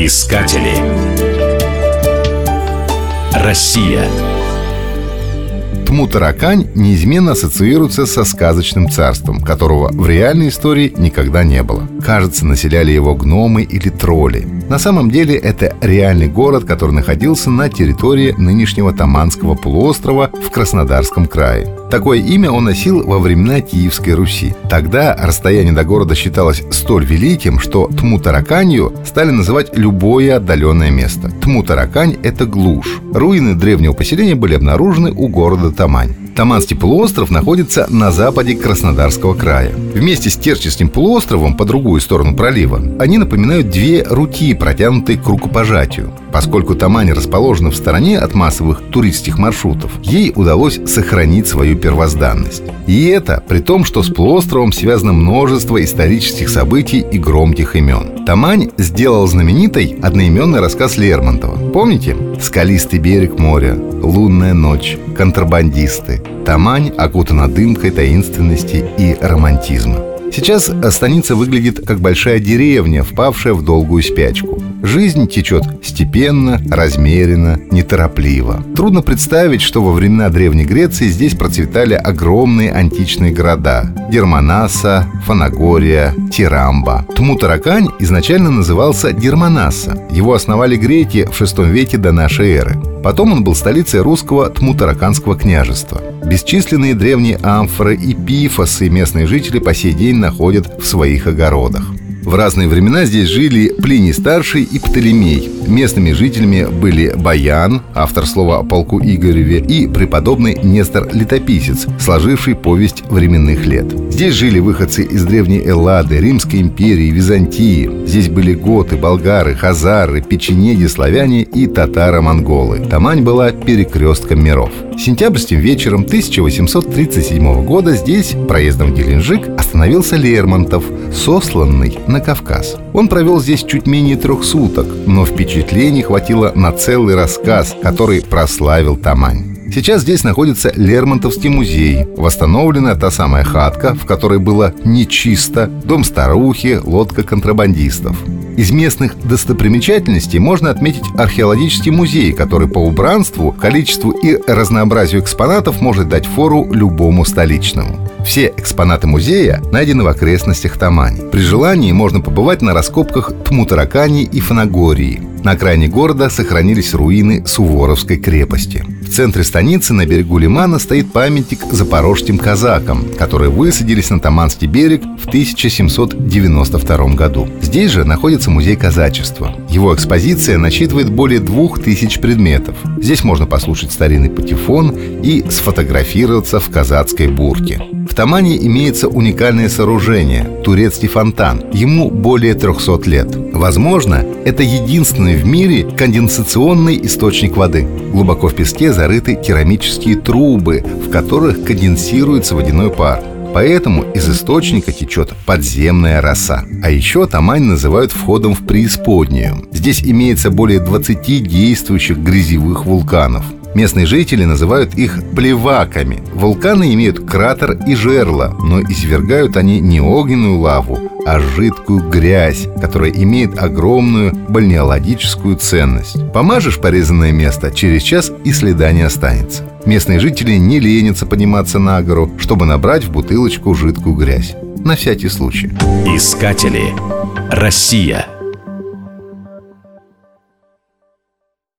Искатели. Россия. Тму-таракань неизменно ассоциируется со сказочным царством, которого в реальной истории никогда не было. Кажется, населяли его гномы или тролли. На самом деле это реальный город, который находился на территории нынешнего Таманского полуострова в Краснодарском крае. Такое имя он носил во времена Киевской Руси. Тогда расстояние до города считалось столь великим, что Тму-Тараканью стали называть любое отдаленное место. Тму-Таракань – это глушь. Руины древнего поселения были обнаружены у города Тамань. Таманский полуостров находится на западе Краснодарского края. Вместе с Керченским полуостровом по другую сторону пролива они напоминают две руки, протянутые к рукопожатию. Поскольку Тамань расположена в стороне от массовых туристских маршрутов, ей удалось сохранить свою первозданность. И это при том, что с полуостровом связано множество исторических событий и громких имен. Тамань сделал знаменитой одноименный рассказ Лермонтова. Помните? «Скалистый берег моря», «Лунная ночь», «Контрабандисты», Тамань окутана дымкой таинственности и романтизма. Сейчас станица выглядит как большая деревня, впавшая в долгую спячку. Жизнь течет степенно, размеренно, неторопливо. Трудно представить, что во времена Древней Греции здесь процветали огромные античные города – Дерманаса, Фанагория, Тирамба. Тмутаракань изначально назывался Дерманаса. Его основали греки в VI веке до нашей эры. Потом он был столицей русского Тмутараканского княжества. Бесчисленные древние амфоры и пифосы местные жители по сей день находят в своих огородах. В разные времена здесь жили Плиний Старший и Птолемей. Местными жителями были Баян, автор слова о полку Игореве, и преподобный Нестор Летописец, сложивший повесть временных лет. Здесь жили выходцы из древней Эллады, Римской империи, Византии. Здесь были готы, болгары, хазары, печенеги, славяне и татаро-монголы. Тамань была перекрестком миров. Сентябрьским вечером 1837 года здесь, проездом в Геленджик, остановился Лермонтов, сосланный на Кавказ. Он провел здесь чуть менее трех суток, но впечатлений хватило на целый рассказ, который прославил Тамань. Сейчас здесь находится Лермонтовский музей, восстановлена та самая хатка, в которой было нечисто, дом старухи, лодка контрабандистов. Из местных достопримечательностей можно отметить археологический музей, который по убранству, количеству и разнообразию экспонатов может дать фору любому столичному. Все экспонаты музея найдены в окрестностях Тамани. При желании можно побывать на раскопках Тмутаракани и Фанагории. На окраине города сохранились руины Суворовской крепости. В центре станицы на берегу лимана стоит памятник запорожским казакам, которые высадились на Таманский берег в 1792 году. Здесь же находится музей казачества. Его экспозиция насчитывает более двух тысяч предметов. Здесь можно послушать старинный патефон и сфотографироваться в казацкой бурке. В Тамане имеется уникальное сооружение – турецкий фонтан. Ему более 300 лет. Возможно, это единственный в мире конденсационный источник воды. Глубоко в песке зарыты керамические трубы, в которых конденсируется водяной пар. Поэтому из источника течет подземная роса. А еще Тамань называют входом в преисподнюю. Здесь имеется более 20 действующих грязевых вулканов. Местные жители называют их плеваками. Вулканы имеют кратер и жерло, но извергают они не огненную лаву, а жидкую грязь, которая имеет огромную бальнеологическую ценность. Помажешь порезанное место, через час и следа не останется. Местные жители не ленятся подниматься на гору, чтобы набрать в бутылочку жидкую грязь. На всякий случай. Искатели. Россия.